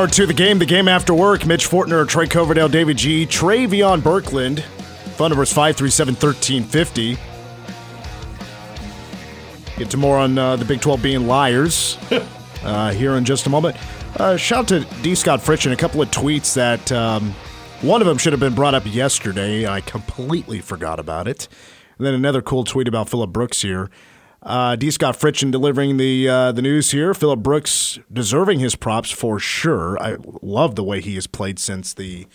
Hour two, the game, the game after work. Mitch Fortner, Trey Coverdale, David G, Travion Berkland. Phone number is 537 1350. Get to more on uh, the Big 12 being liars uh, here in just a moment. Uh, shout out to D. Scott Fritch and a couple of tweets that um, one of them should have been brought up yesterday. I completely forgot about it. And then another cool tweet about Phillip Brooks here. Uh, D. Scott Fritchen delivering the uh, the news here. Phillip Brooks deserving his props for sure. I love the way he has played since the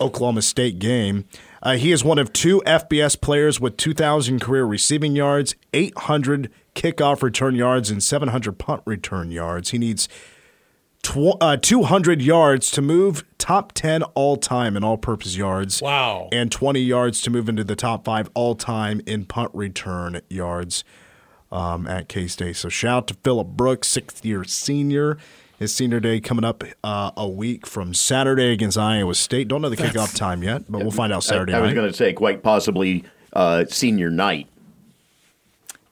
Oklahoma State game. Uh, he is one of two FBS players with 2,000 career receiving yards, 800 kickoff return yards, and 700 punt return yards. He needs tw- uh, 200 yards to move top 10 all time in all purpose yards. Wow. And 20 yards to move into the top five all time in punt return yards um, at K State. So shout out to Phillip Brooks, sixth year senior. His senior day coming up uh, a week from Saturday against Iowa State. Don't know the kickoff time yet, but we'll find out Saturday I, I was going to say quite possibly uh, senior night.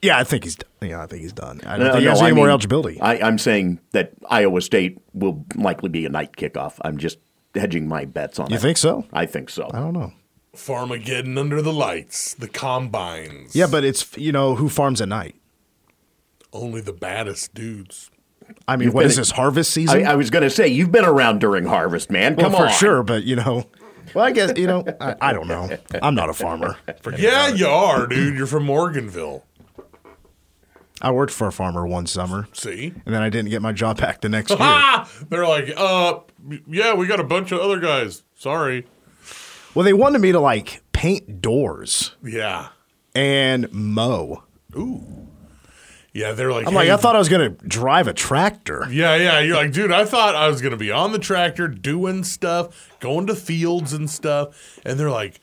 Yeah, I think he's. Yeah, I think he's done. I don't No, think he no, has I any more mean, eligibility. I, I'm saying that Iowa State will likely be a night kickoff. I'm just hedging my bets on You it. think so? I think so. I don't know. Farmageddon under the lights, the combines. Yeah, but it's you know who farms at night. Only the baddest dudes. I mean, You've what been- is this harvest season? I, I was going to say you've been around during harvest, man. well, Come for on, sure, but you know, well, I guess you know, I, I don't know. I'm not a farmer. Forget Yeah, about it. you are, dude. You're from Morganville. I worked for a farmer one summer, See? and then I didn't get my job back the next year. Ah! They're like, uh, yeah, we got a bunch of other guys. Sorry. Well, they wanted me to like paint doors Yeah. and mow. Yeah, they're like, I'm like, I thought I was gonna drive a tractor. Yeah, yeah. You're like, dude, I thought I was going to be on the tractor doing stuff, going to fields and stuff. And they're like,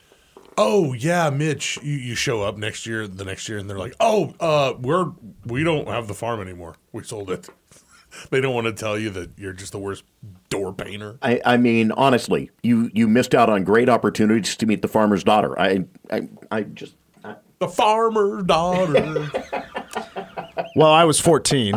oh, yeah, Mitch, you, you show up next year, the next year, and they're like, oh, uh, we're, we don't have the farm anymore. We sold it. they don't want to tell you that you're just the worst door painter. I, I mean, honestly, you you missed out on great opportunities to meet the farmer's daughter. I I, I just I, The farmer's daughter. Well, I was 14.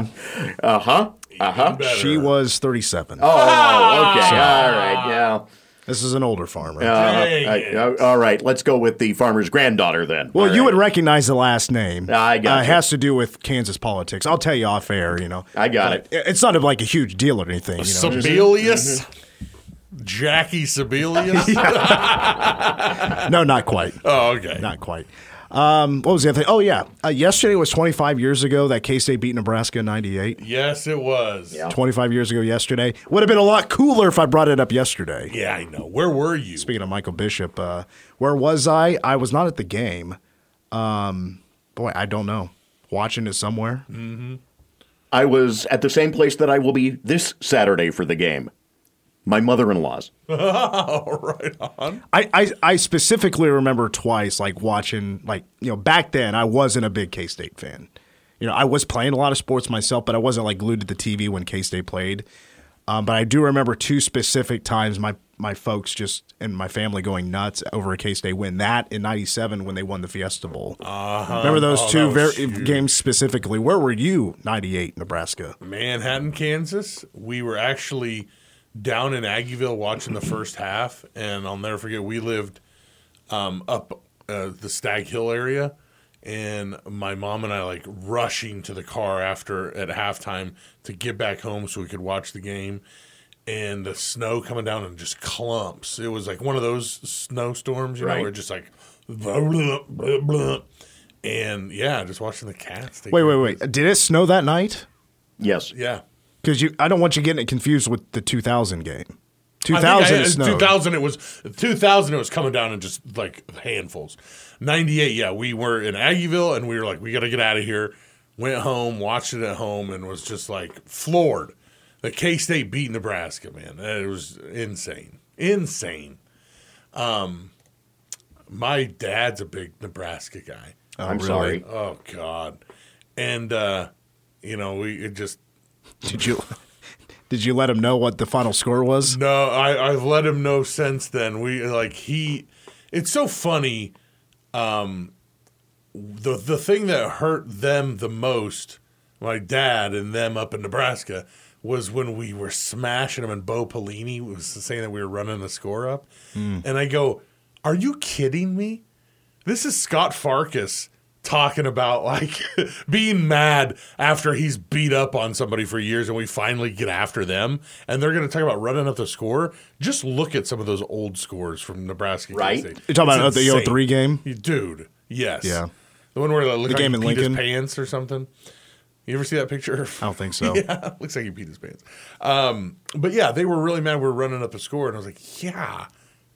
uh huh uh huh. She was 37. Oh, okay, all right, yeah. This is an older farmer. Uh, Dang it. uh, all right, let's go with the farmer's granddaughter then. Well, All you right. would recognize the last name. I got uh, It has to do with Kansas politics. I'll tell you off air. You know, I got But It's not like a huge deal or anything. You know, just- Sebelius. Jackie Sebelius. no, not quite. oh, okay. Not quite. Um, what was the other thing? Oh yeah, uh, yesterday was 25 years ago that K State beat Nebraska in '98. Yes, it was. Yeah. 25 years ago yesterday would have been a lot cooler if I brought it up yesterday. Yeah, I know. Where were you? Speaking of Michael Bishop, uh, where was I? I was not at the game. Um, boy, I don't know. Watching it somewhere. I was at the same place that I will be this Saturday for the game. My mother-in-law's. Oh, right on. I, I I specifically remember twice like watching like you know back then I wasn't a big K State fan. You know I was playing a lot of sports myself, but I wasn't like glued to the TV when K State played. Um, but I do remember two specific times my my folks just and my family going nuts over a K State win. That in '97 when they won the Fiesta Bowl. Uh-huh. Remember those Oh, two very, huge. games specifically? Where were you? '98 Nebraska. Manhattan, Kansas. We were actually down in Aggieville watching the first half, and I'll never forget. We lived um, up uh, the Stag Hill area, and my mom and I like rushing to the car after at halftime to get back home so we could watch the game. And the snow coming down in just clumps. It was like one of those snowstorms, you know, where it just like blah, blah, blah, blah. and yeah, just watching the cats. take Wait, wait, wait. Did it snow that night? Yes. Yeah. Because you, I don't want you getting it confused with the 2000 game. I 2000 think I- it 2000 it was 2000 it was coming down in just like handfuls. 98 yeah, we were in Aggieville and we were like we got to get out of here. Went home, watched it at home and was just like floored. The K-State beat Nebraska, man. It was insane. Insane. Um my dad's a big Nebraska guy. Oh, I'm really? sorry. Oh god. And uh you know, we it just Did you did you let him know what the final score was? No, I, I've let him know since then. We like he. It's so funny. Um, the the thing that hurt them the most, my dad and them up in Nebraska, was when we were smashing them, and Bo Pelini was saying that we were running the score up, and I go, "Are you kidding me? This is Scott Farkas." Talking about like being mad after he's beat up on somebody for years and we finally get after them and they're going to talk about running up the score. Just look at some of those old scores from Nebraska. Right. You're talking about It's the insane. 03 game? Dude, yes. Yeah. The one where it looked like game he in peed his Lincoln? pants or something. You ever see that picture? I don't think so. yeah, looks like he peed his pants. Um, but yeah, they were really mad we were running up the score, and I was like, yeah.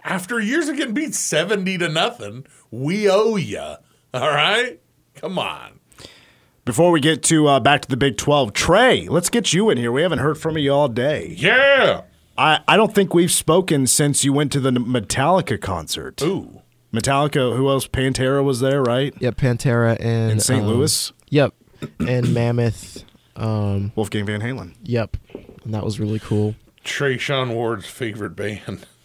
After years of getting beat seventy to nothing, we owe you. All right, come on. Before we get to uh, back to the Big 12, Trey, let's get you in here. We haven't heard from you all day. Yeah. I, I don't think we've spoken since you went to the Metallica concert. Ooh. Metallica, who else? Pantera was there, right? Yep, Pantera and In St. um, Louis? Yep, and Mammoth. Um, Wolfgang Van Halen. yep, and that was really cool. Treshaun Ward's favorite band.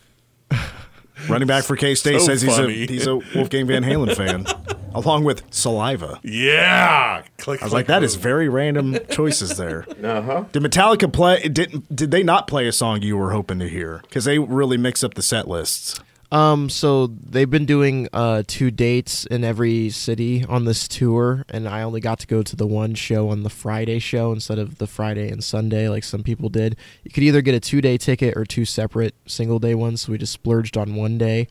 Running back for K State So says he's a, he's a Wolfgang Van Halen fan, along with Saliva. Yeah. Click. I was like, that is very random choices there. Uh huh. Did Metallica play? Did did they not play a song you were hoping to hear? Because they really mix up the set lists. Um, so they've been doing uh two dates in every city on this tour, and I only got to go to the one show on the Friday show instead of the Friday and Sunday like some people did. You could either get a two day ticket or two separate single day ones. So we just splurged on one day.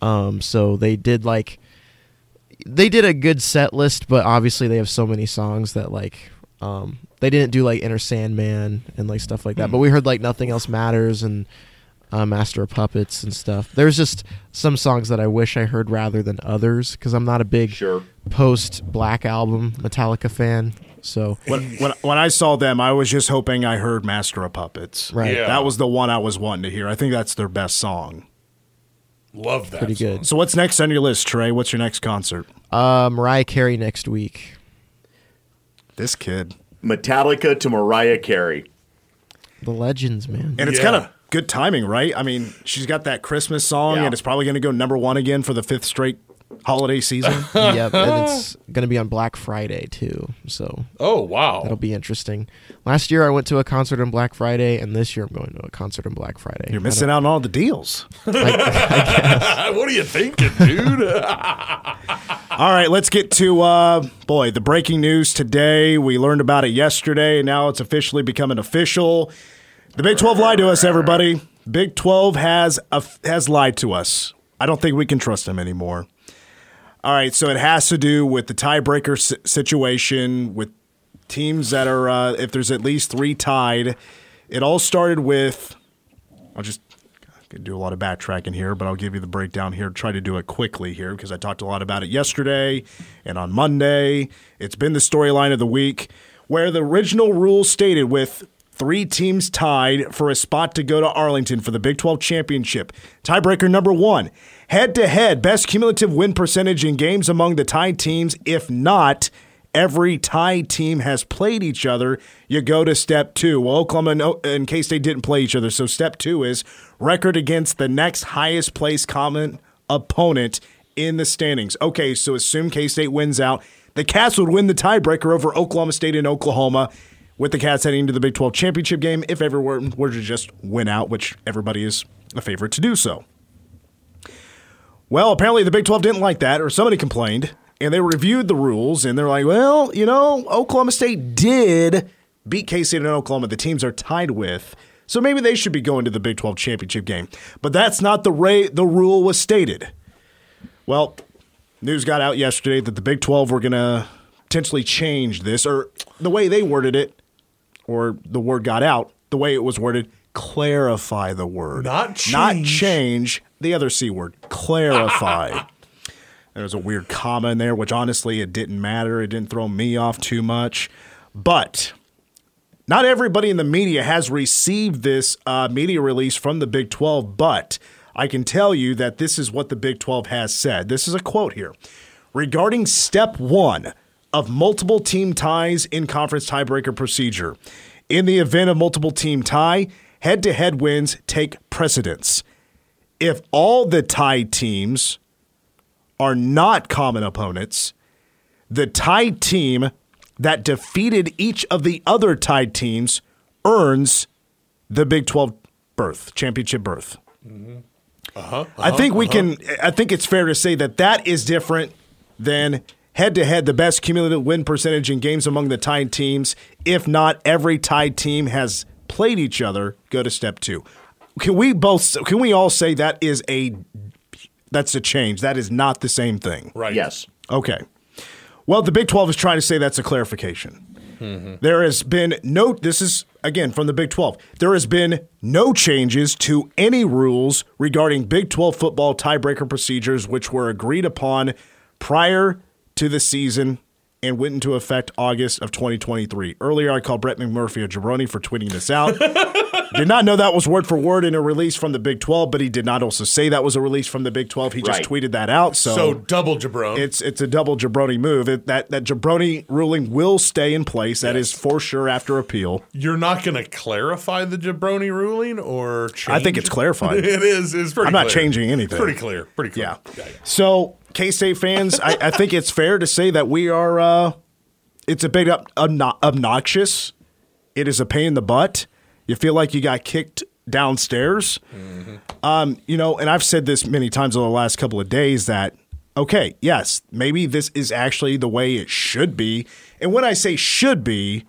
Um, so they did like they did a good set list, but obviously they have so many songs that like um they didn't do like Enter Sandman and like stuff like that. But we heard like Nothing Else Matters and uh, Master of Puppets and stuff. There's just some songs that I wish I heard rather than others because I'm not a big Sure. post Black Album Metallica fan. So When, when when I saw them, I was just hoping I heard Master of Puppets. Right. Yeah. That was the one I was wanting to hear. I think that's their best song. Love that. pretty song. good. So what's next on your list, Trey? What's your next concert? Uh, Mariah Carey next week. This kid. Metallica to Mariah Carey. The Legends, man. And it's Yeah. kind of good timing, right? I mean, she's got that Christmas song, Yeah. and it's probably going to go number one again for the fifth straight holiday season. yep, and it's gonna be on Black Friday too. So Oh wow. that'll be interesting. Last year I went to a concert on Black Friday, and this year I'm going to a concert on Black Friday. You're missing out on all the deals. what are you thinking, dude? All right, let's get to uh boy, the breaking news today. We learned about it yesterday, and now it's officially becoming official. The Big 12 lied to us, everybody. Big 12 has a, has lied to us. I don't think we can trust them anymore. All right, so it has to do with the tiebreaker situation with teams that are uh, if there's at least 3 tied. It all started with I'll just do a lot of backtracking here, but I'll give you the breakdown here. Try to do it quickly here because I talked a lot about it yesterday and on Monday. It's been the storyline of the week where the original rules stated with three teams tied for a spot to go to Arlington for the Big 12 championship. Tiebreaker number one head to head, best cumulative win percentage in games among the tied teams. If not, every tie team has played each other, you go to step two. Well, Oklahoma and K State didn't play each other. So step two is record against the next highest place common opponent in the standings. Okay, so assume K State wins out. The Cats would win the tiebreaker over Oklahoma State and Oklahoma, with the Cats heading to the Big 12 championship game if everyone were to just win out, which everybody is a favorite to do so. Well, apparently the Big 12 didn't like that, or somebody complained, and they reviewed the rules, and they're like, well, you know, Oklahoma State did beat K State and Oklahoma. The teams are tied with. So maybe they should be going to the Big 12 championship game. But that's not the way the rule was stated. Well, news got out yesterday that the Big 12 were going to potentially change this, or the way they worded it, or the word got out, the way it was worded, clarify the word. Not change. Not change the other C word, clarify. There's a weird comma in there, which honestly, it didn't matter. It didn't throw me off too much. But not everybody in the media has received this uh, media release from the Big 12, but I can tell you that this is what the Big 12 has said. This is a quote here. Regarding step one of multiple team ties in conference tiebreaker procedure, in the event of multiple team tie, head to head wins take precedence. If all the tied teams are not common opponents, the tied team that defeated each of the other tied teams earns the Big 12 berth, championship berth. Uh-huh, I think we can. I think it's fair to say that that is different than head to head the best cumulative win percentage in games among the tied teams. If not every tied team has played each other, go to step two. Can we both? Can we all say that is a that's a change? That is not the same thing. Right. Yes. Okay. Well, the Big 12 is trying to say that's a clarification. Mm-hmm. There has been no, this is again from the Big 12, there has been no changes to any rules regarding Big 12 football tiebreaker procedures, which were agreed upon prior to the season and went into effect August of 2023. Earlier, I called Brett McMurphy a jabroni for tweeting this out. did not know that was word for word in a release from the Big 12, but he did not also say that was a release from the Big 12. He just Right. tweeted that out. So so double jabron. It's it's a double jabroni move. It, that that jabroni ruling will stay in place. That is for sure after appeal. You're not going to clarify the jabroni ruling or change I think it's it? clarified. it is. It's pretty I'm not clear. changing anything. Pretty clear. Pretty clear. Yeah. yeah, yeah. So K State fans, I, I think it's fair to say that we are. Uh, it's a bit ob- obno- obnoxious. It is a pain in the butt. You feel like you got kicked downstairs. Um, you know, and I've said this many times over the last couple of days that okay, yes, maybe this is actually the way it should be. And when I say should be,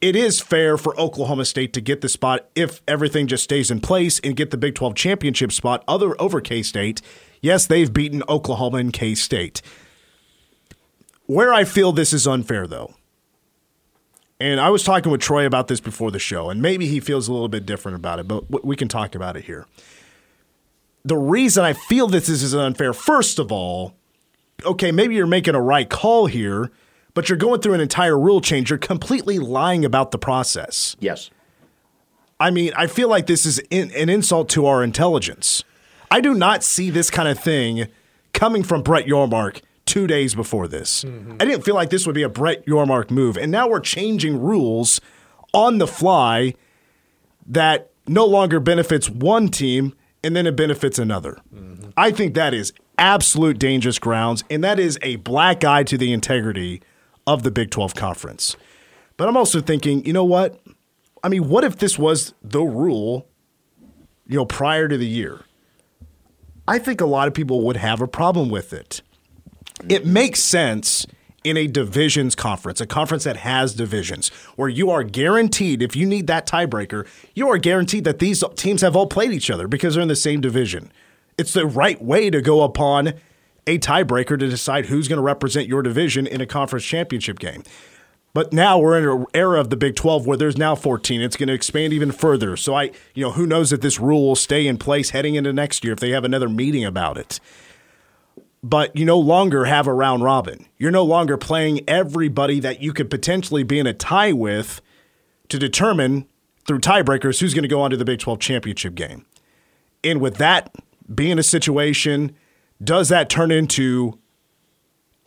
it is fair for Oklahoma State to get the spot if everything just stays in place and get the Big 12 championship spot other over K State. Yes, they've beaten Oklahoma and K State. Where I feel this is unfair, though, and I was talking with Troy about this before the show, and maybe he feels a little bit different about it, but we can talk about it here. The reason I feel this is unfair, first of all, okay, maybe you're making a right call here, but you're going through an entire rule change. You're completely lying about the process. Yes. I mean, I feel like this is in, an insult to our intelligence. I do not see this kind of thing coming from Brett Yormark two days before this. Mm-hmm. I didn't feel like this would be a Brett Yormark move. And now we're changing rules on the fly that no longer benefits one team and then it benefits another. Mm-hmm. I think that is absolute dangerous grounds, and that is a black eye to the integrity of the Big 12 conference. But I'm also thinking, you know what? I mean, what if this was the rule, you know, prior to the year? I think a lot of people would have a problem with it. It makes sense in a divisions conference, a conference that has divisions, where you are guaranteed, if you need that tiebreaker, you are guaranteed that these teams have all played each other because they're in the same division. It's the right way to go upon a tiebreaker to decide who's going to represent your division in a conference championship game. But now we're in an era of the Big 12 where there's now 14. It's going to expand even further. So I, you know, who knows if this rule will stay in place heading into next year if they have another meeting about it. But you no longer have a round robin. You're no longer playing everybody that you could potentially be in a tie with to determine through tiebreakers who's going to go on to the Big 12 championship game. And with that being a situation, does that turn into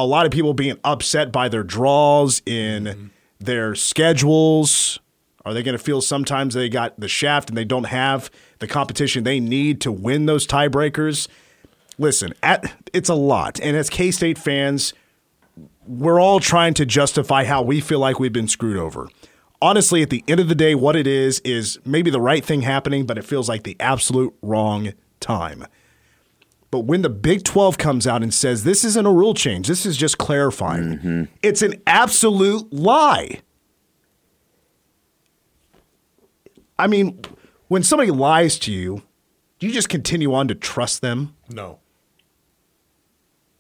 a lot of people being upset by their draws in mm-hmm. their schedules. Are they going to feel sometimes they got the shaft and they don't have the competition they need to win those tiebreakers? Listen, at, it's a lot. And as K State fans, we're all trying to justify how we feel like we've been screwed over. Honestly, at the end of the day, what it is is maybe the right thing happening, but it feels like the absolute wrong time. But when the Big 12 comes out and says this isn't a rule change, this is just clarifying, mm-hmm. it's an absolute lie. I mean, when somebody lies to you, do you just continue on to trust them? No.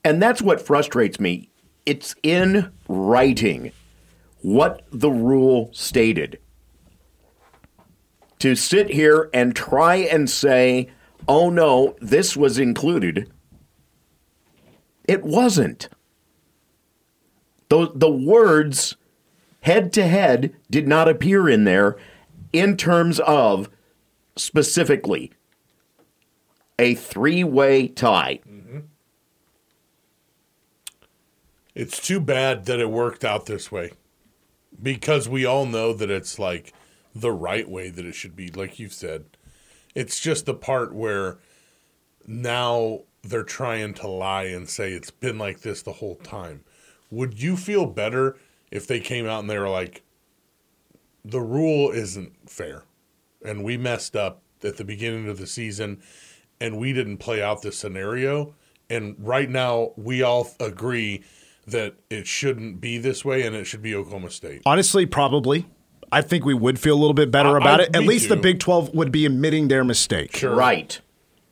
And that's what frustrates me. It's in writing what the rule stated. To sit here and try and say, oh no, this was included, it wasn't. The, the words head to head did not appear in there in terms of specifically a three way tie. Mm-hmm. It's too bad that it worked out this way because we all know that it's like the right way that it should be. Like you've said, it's just the part where now they're trying to lie and say it's been like this the whole time. Would you feel better if they came out and they were like, the rule isn't fair and we messed up at the beginning of the season and we didn't play out this scenario? And right now, we all agree that it shouldn't be this way and it should be Oklahoma State. Honestly, probably. I think we would feel a little bit better I- about I- it. At me least the. Big 12 would be admitting their mistake. Sure. Right.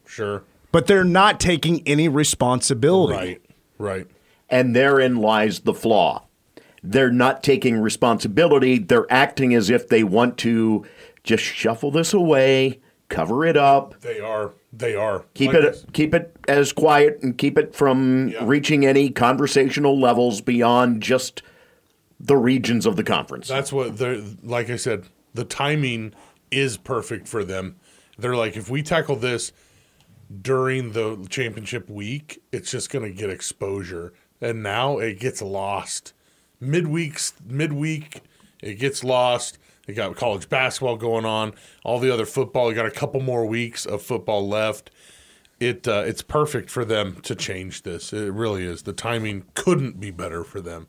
Sure. But they're not taking any responsibility. Right. Right. And therein lies the flaw. They're not taking responsibility. They're acting as if they want to just shuffle this away, cover it up, They are. They are. keep Like I it keep it as quiet and keep it from Yeah. reaching any conversational levels beyond just the regions of the conference. That's what they're like I said, the timing is perfect for them. They're like, if we tackle this during the championship week, it's just gonna get exposure. And now it gets lost. Midweeks midweek, it gets lost. They got college basketball going on, all the other football. You got a couple more weeks of football left. It uh, it's perfect for them to change this. It really is. The timing couldn't be better for them.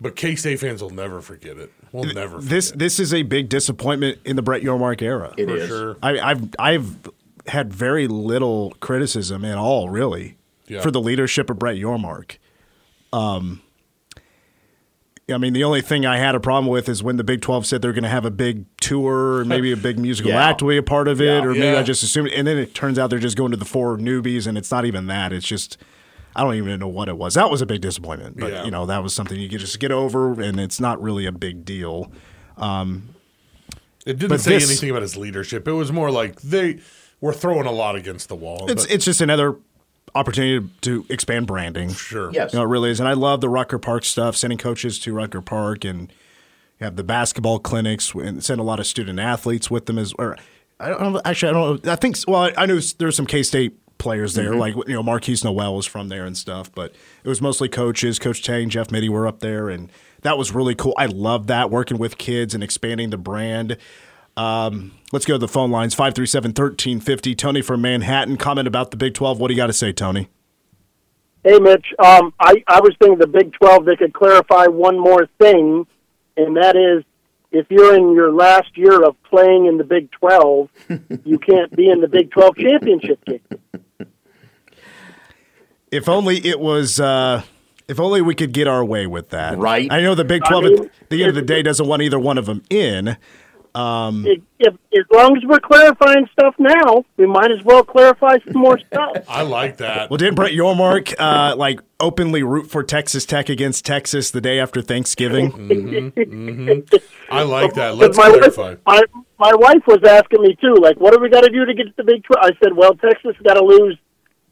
But K State fans will never forget it. We'll never forget This this is a big disappointment in the Brett Yormark era. It for is. sure. I, I've I've had very little criticism at all, really, Yeah. for the leadership of Brett Yormark. Um, I mean, the only thing I had a problem with is when the Big Twelve said they're going to have a big tour, and maybe a big musical Yeah. act will be a part of it, Yeah. or maybe Yeah. I just assumed. And then it turns out they're just going to the four newbies, and it's not even that. It's just I don't even know what it was. That was a big disappointment, but Yeah. you know that was something you could just get over, and it's not really a big deal. Um, it didn't say this- anything about his leadership. It was more like they were throwing a lot against the wall. It's but it's just another opportunity to expand branding. sure. Yes. You know, it really is. And I love the Rucker Park stuff, sending coaches to Rucker Park and you have the basketball clinics and send a lot of student athletes with them as or I don't actually I don't know. I think well I, I knew there's some K State players there, like you know, Markquis Nowell was from there and stuff, but it was mostly coaches. Coach Tang, Jeff Mittie were up there and that was really cool. I love that working with kids and expanding the brand. Um, let's go to the phone lines 537 1350. Tony from Manhattan, comment about the Big 12. What do you got to say, Tony? Hey, Mitch. Um, I, I was thinking the Big 12, they could clarify one more thing, and that is if you're in your last year of playing in the Big 12, you can't be in the Big 12 championship game. If only it was. Uh, if only we could get our way with that. Right. I know the Big I 12 mean, at the end of the day doesn't want either one of them in. If, if, as long as we're clarifying stuff now, we might as well clarify some more stuff. I like that. Well, didn't Brett Yormark uh, like openly root for Texas Tech against Texas the day after Thanksgiving? I like that. Let's my, clarify. My, my wife was asking me too, like, what do we got to do to get to the Big 12? I said, well, Texas got to lose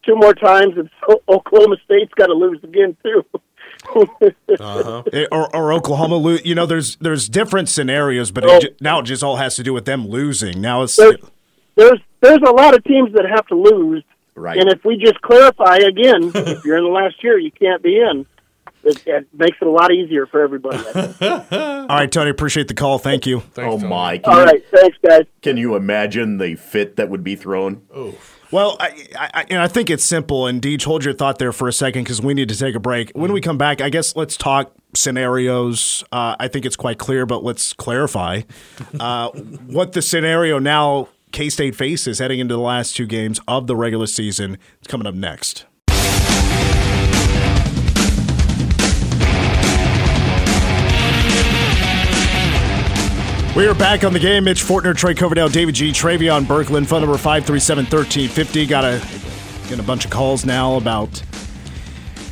two more times, and so Oklahoma State's got to lose again too. Eh, or, or Oklahoma lose? You know, there's there's different scenarios, but Well- it, ju- now it just all has to do with them losing. Now it's there's, there's there's a lot of teams that have to lose, Right. and if we just clarify again, if you're in the last year, you can't be in. it, it makes it a lot easier for everybody. All right, Tony, appreciate the call. Thank you. Thanks, oh Tony. my! Can All you, right, thanks, guys. Can you imagine the fit that would be thrown? Well, I, I, and I think it's simple. And Deej, hold your thought there for a second because we need to take a break. When we come back, I guess let's talk scenarios. Uh, I think it's quite clear, but let's clarify uh, what the scenario now K State faces heading into the last two games of the regular season. It's coming up next. We are back on the game. Mitch Fortner, Trey Coverdale, David G, Travion Berkland, phone number 537-1350. Got a, getting a bunch of calls now about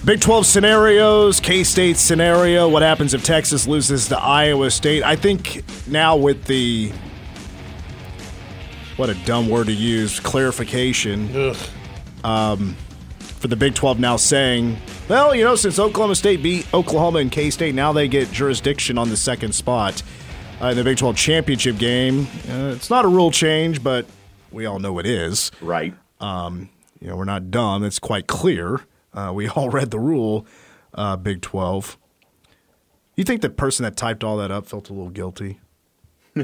Big 12 scenarios, K-State scenario, what happens if Texas loses to Iowa State. I think now with the, what a dumb word to use, clarification um, for the Big 12 now saying, well, you know, since Oklahoma State beat Oklahoma and K-State, now they get jurisdiction on the second spot uh, in the Big 12 championship game. Uh, it's not a rule change, but we all know it is. Right. Um, you know, we're not dumb. It's quite clear. Uh, we all read the rule, uh, Big 12. You think the person that typed all that up felt a little guilty?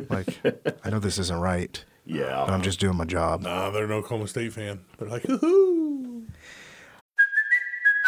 Like, I know this isn't right, Yeah. but I'm just doing my job. Nah, they're no Oklahoma State fan. They're like, hoo hoo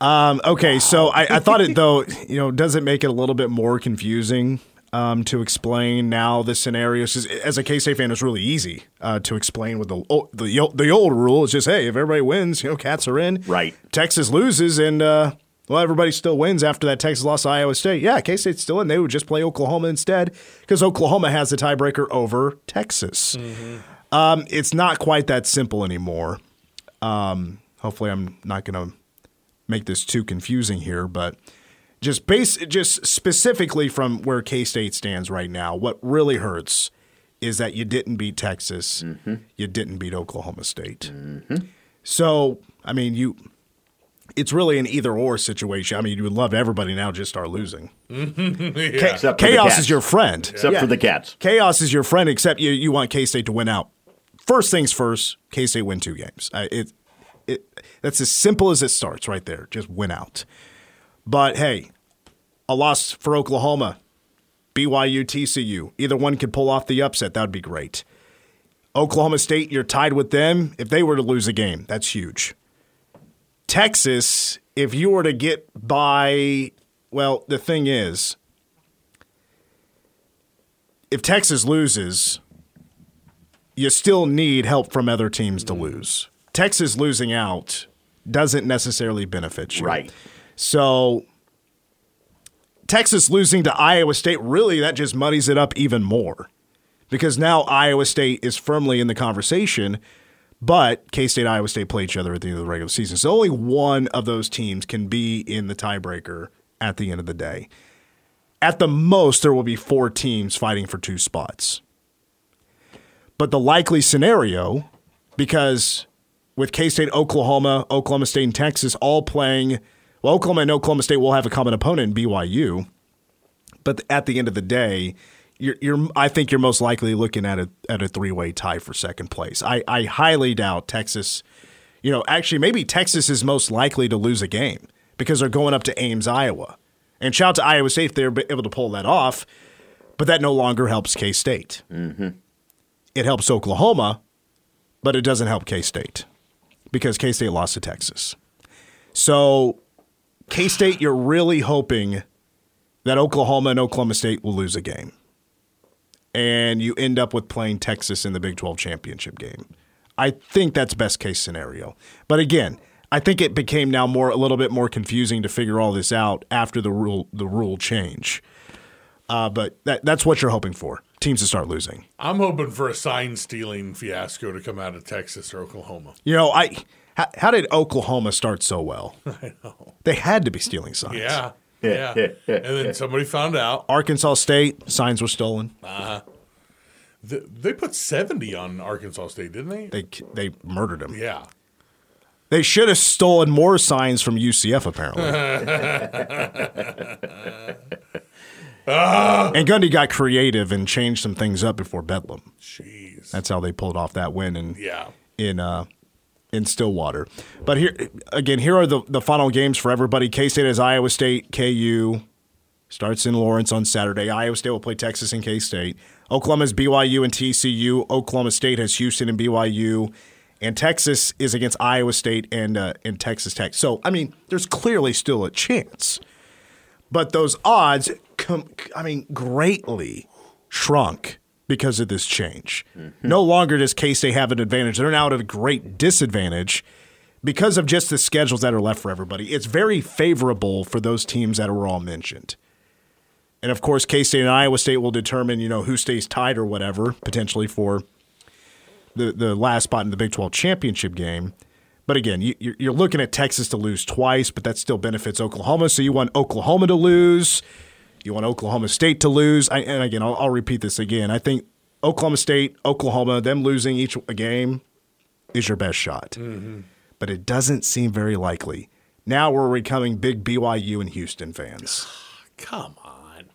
Um, okay, so I, I thought it though, you know, does it make it a little bit more confusing um, to explain now the scenarios? As a K State fan, it's really easy uh, to explain with the oh, the the old rule is just hey, if everybody wins, you know, cats are in. Right. Texas loses, and uh, well, everybody still wins after that Texas lost to Iowa State. Yeah, K State's still in. They would just play Oklahoma instead because Oklahoma has the tiebreaker over Texas. Um, it's not quite that simple anymore. Um, hopefully, I'm not going to make this too confusing here, but just base just specifically from where K State stands right now, what really hurts is that you didn't beat Texas, mm-hmm. you didn't beat Oklahoma State. Mm-hmm. So, I mean, you. It's really an either or situation. I mean, you would love everybody now just start losing. Cha- Except chaos is your friend. Except Yeah. for the cats. Chaos is your friend, except you, you want K State to win out. First things first, K State win two games. I, it, it, that's as simple as it starts right there. Just win out. But hey, a loss for Oklahoma, BYU, TCU. Either one could pull off the upset. That would be great. Oklahoma State, you're tied with them. If they were to lose a game, that's huge. Texas, if you were to get by, well, the thing is, if Texas loses, you still need help from other teams to mm-hmm. lose. Texas losing out doesn't necessarily benefit you. Right. So Texas losing to Iowa State, really, that just muddies it up even more because now Iowa State is firmly in the conversation, but K State, Iowa State play each other at the end of the regular season. So only one of those teams can be in the tiebreaker at the end of the day. At the most, there will be four teams fighting for two spots. But the likely scenario, because with K State, Oklahoma, Oklahoma State, and Texas all playing, well, Oklahoma and Oklahoma State will have a common opponent in BYU. But at the end of the day, you're, you're I think you're most likely looking at a at a three way tie for second place. I, I highly doubt Texas. You know, actually, maybe Texas is most likely to lose a game because they're going up to Ames, Iowa. And shout out to Iowa State if they're able to pull that off. But that no longer helps K State. Mm-hmm. It helps Oklahoma, but it doesn't help K State because K State lost to Texas. So K State, you're really hoping that Oklahoma and Oklahoma State will lose a game. And you end up with playing Texas in the Big 12 championship game. I think that's best case scenario. But again, I think it became now more a little bit more confusing to figure all this out after the rule the rule change. Uh, but that, that's what you're hoping for teams to start losing. I'm hoping for a sign stealing fiasco to come out of Texas or Oklahoma. You know, I how, how did Oklahoma start so well? I know. They had to be stealing signs. Yeah. Yeah. and then somebody found out. Arkansas State signs were stolen. Uh, th- they put 70 on Arkansas State, didn't they? They they murdered him. Yeah. They should have stolen more signs from UCF apparently. and Gundy got creative and changed some things up before Bedlam. Jeez. That's how they pulled off that win in Yeah. in uh, in Stillwater. But here again, here are the the final games for everybody. K State has Iowa State, KU starts in Lawrence on Saturday. Iowa State will play Texas and K State. Oklahoma has BYU and TCU. Oklahoma State has Houston and BYU. And Texas is against Iowa State and uh, and Texas Tech. So I mean, there's clearly still a chance, but those odds, com- I mean, greatly shrunk because of this change. Mm-hmm. No longer does K State have an advantage; they're now at a great disadvantage because of just the schedules that are left for everybody. It's very favorable for those teams that were all mentioned. And of course, K State and Iowa State will determine, you know, who stays tied or whatever, potentially for the the last spot in the Big 12 championship game. But again, you, you're looking at Texas to lose twice, but that still benefits Oklahoma. So you want Oklahoma to lose, you want Oklahoma State to lose. I, and again, I'll, I'll repeat this again. I think Oklahoma State, Oklahoma, them losing each a game is your best shot. Mm-hmm. But it doesn't seem very likely. Now we're becoming big BYU and Houston fans. Come on.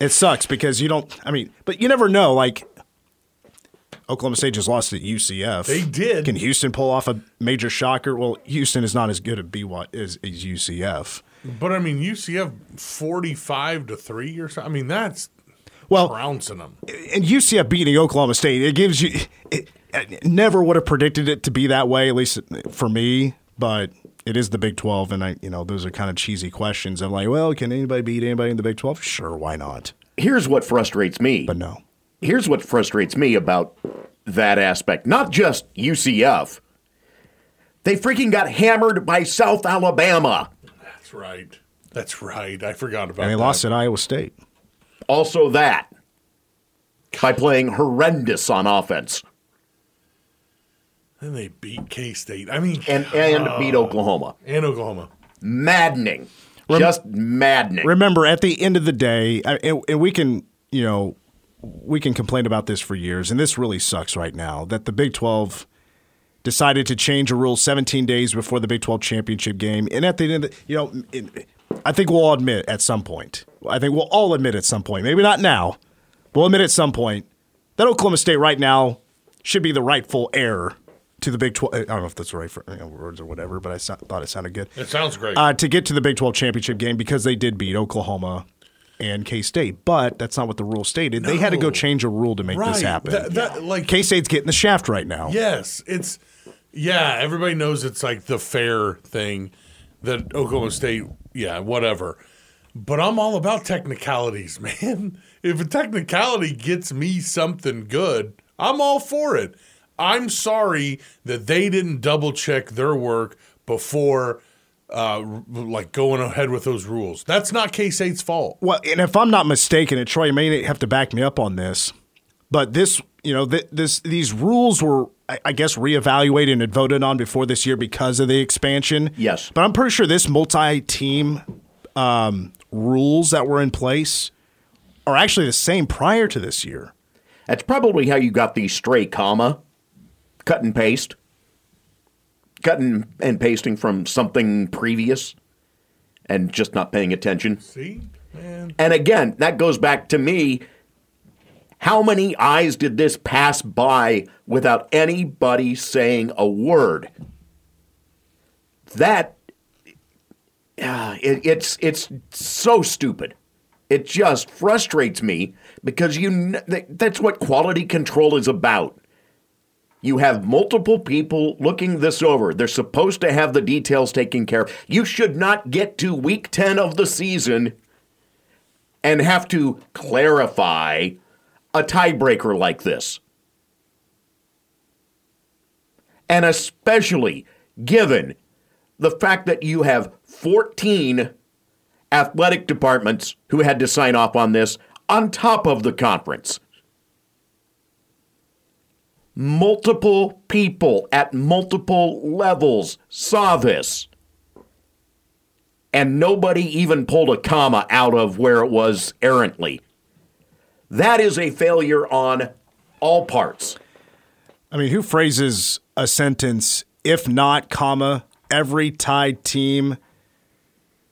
It sucks because you don't. I mean, but you never know. Like Oklahoma State just lost at UCF. They did. Can Houston pull off a major shocker? Well, Houston is not as good at BY as, as UCF. But I mean, UCF 45 to 3 or something. I mean, that's Well, trouncing them. and UCF beating Oklahoma State, it gives you. It, I never would have predicted it to be that way, at least for me. But it is the Big Twelve, and I, you know, those are kind of cheesy questions. I'm like, well, can anybody beat anybody in the Big Twelve? Sure, why not? Here's what frustrates me. But no. Here's what frustrates me about that aspect. Not just UCF. They freaking got hammered by South Alabama. That's right. That's right. I forgot about And they that. lost at Iowa State. Also that. By playing horrendous on offense. And they beat K State. I mean, And and uh, beat Oklahoma. and Oklahoma. Maddening. Just maddening. Remember, at the end of the day, I- and, and we can, you know, we can complain about this for years, and this really sucks right now that the Big 12 decided to change a rule 17 days before the Big 12 championship game. And at the end of the, you know, it, I think we'll all admit at some point, I think we'll all admit at some point, maybe not now, we'll admit at some point that Oklahoma State right now should be the rightful heir to the Big 12. I don't know if that's the right for, you know, words or whatever, but I so- thought it sounded good It sounds great. uh, to get to the Big 12 championship game because they did beat Oklahoma and K State. But that's not what the rule stated. They had to go change a rule to make right. this happen. That, that, like, K State's getting the shaft right now. yes, it's, yeah, everybody knows it's like the fair thing that Oklahoma State, yeah, whatever. But I'm all about technicalities, man. If a technicality gets me something good, I'm all for it. I'm sorry that they didn't double check their work before, uh, like going ahead with those rules. That's not K State's fault. Well, and if I'm not mistaken, and Troy you may have to back me up on this, but this, you know, th- this these rules were, I, I guess, reevaluated and voted on before this year because of the expansion. Yes. but I'm pretty sure this multi-team um, rules that were in place are actually the same prior to this year. That's probably how you got the stray comma, cut and paste, cutting and pasting from something previous, and just not paying attention. See, man. And again, that goes back to me. How many eyes did this pass by without anybody saying a word? That uh, it, it's it's so stupid. It just frustrates me because you that- that's what quality control is about. You have multiple people looking this over. They're supposed to have the details taken care of. You should not get to week 10 of the season and have to clarify a tiebreaker like this. And especially given the fact that you have 14 athletic departments who had to sign off on this on top of the conference. Multiple people at multiple levels saw this. And nobody even pulled a comma out of where it was errantly. That is a failure on all parts. I mean, who phrases a sentence, if not, comma, every tied team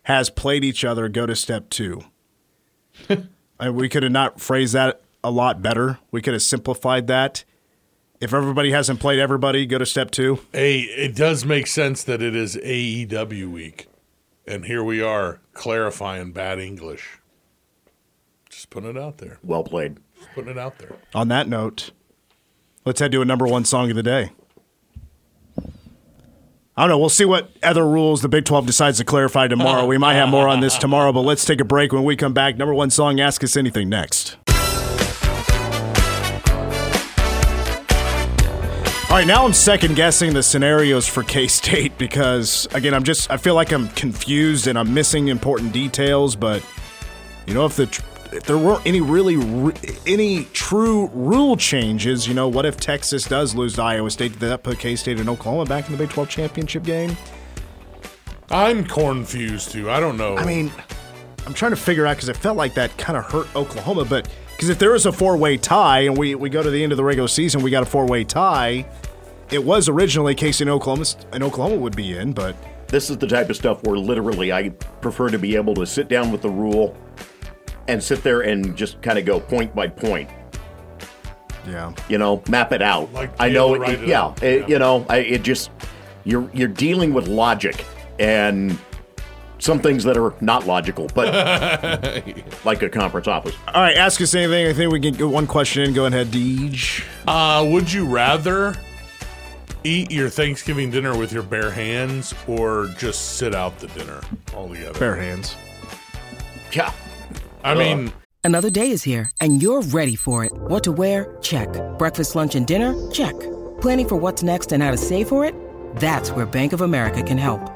has played each other, go to step two? I mean, we could have not phrased that a lot better. We could have simplified that. If everybody hasn't played everybody, go to step two. Hey, it does make sense that it is AEW week. And here we are clarifying bad English. Just putting it out there. Well played. Just putting it out there. On that note, let's head to a number one song of the day. I don't know. We'll see what other rules the Big 12 decides to clarify tomorrow. We might have more on this tomorrow, but let's take a break. When we come back, number one song, Ask Us Anything next. All right, now I'm second guessing the scenarios for K State because, again, I'm just, I feel like I'm confused and I'm missing important details, but, you know, if the, if there weren't any really any true rule changes, you know, what if Texas does lose to Iowa State? Did that put K State and Oklahoma back in the Big 12 championship game? I'm confused too. I don't know. I mean, I'm trying to figure out because it felt like that kind of hurt Oklahoma, but because if there is a four way tie and we, we go to the end of the regular season, we got a four way tie. It was originally K State and Oklahoma, and Oklahoma would be in, but This is the type of stuff where literally I prefer to be able to sit down with the rule and sit there and just kind of go point by point. yeah. You know, map it out. Like I know, it, it yeah, it- Yeah. you know, I, it just you're you're dealing with logic and some things that are not logical, but like a conference office. All right, ask us anything. I think we can get one question in. Go ahead, Deej. Uh, would you rather eat your Thanksgiving dinner with your bare hands or just sit out the dinner altogether? Bare hands. Yeah. I mean, Another day is here, and you're ready for it. What to wear? Check. Breakfast, lunch, and dinner? Check. Planning for what's next and how to save for it? That's where Bank of America can help.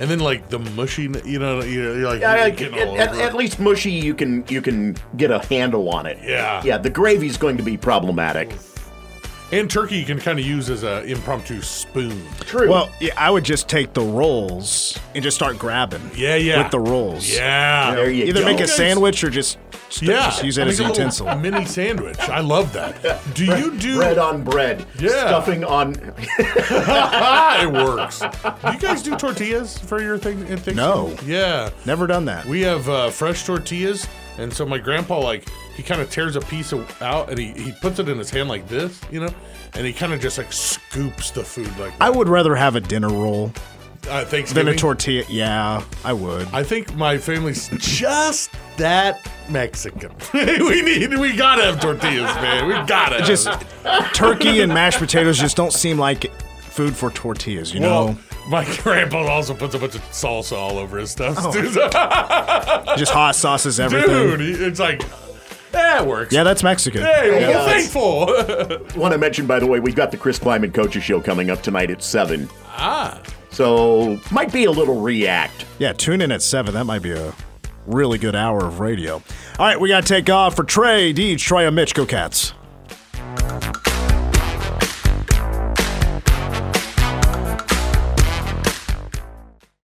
And then like the mushy, you know, you're, you're like Yeah, you're at, all at- over at least mushy, you can you can get a handle on it. Yeah. Yeah, the gravy's going to be problematic. And turkey you can kind of use as an impromptu spoon. True. Well, yeah, I would just take the rolls and just start grabbing. Yeah, yeah. With the rolls. Yeah. there you Either go. make a sandwich or just, just, Yeah. just use it I as a a utensil. Mini sandwich. I love that. Do you do bread on bread. Yeah. Stuffing on. it works. Do you guys do tortillas for your thing? in Thanksgiving? No. Yeah. Never done that. We have uh, fresh tortillas, and so my grandpa like he kind of tears a piece of, out and he, he puts it in his hand like this, you know, and he kind of just like scoops the food like I would rather have a dinner roll uh, than Thanksgiving. a tortilla. Yeah, I would. I think my family's just that Mexican. we need, we gotta have tortillas, man. We gotta. just have turkey and mashed potatoes just don't seem like food for tortillas, you know? Well, my grandpa also puts a bunch of salsa all over his stuff. Oh. just hot sauces, everything. Dude, it's like, that works. Yeah, that's Mexican. Hey, well, Yeah. thankful. Want to mention, by the way, we've got the Chris Klieman Coaches Show coming up tonight at seven. ah, So might be a little react. Yeah, tune in at 7. That might be a really good hour of radio. All right, we got to take off for Trey, Deej, Troy, and Mitch. Go Cats.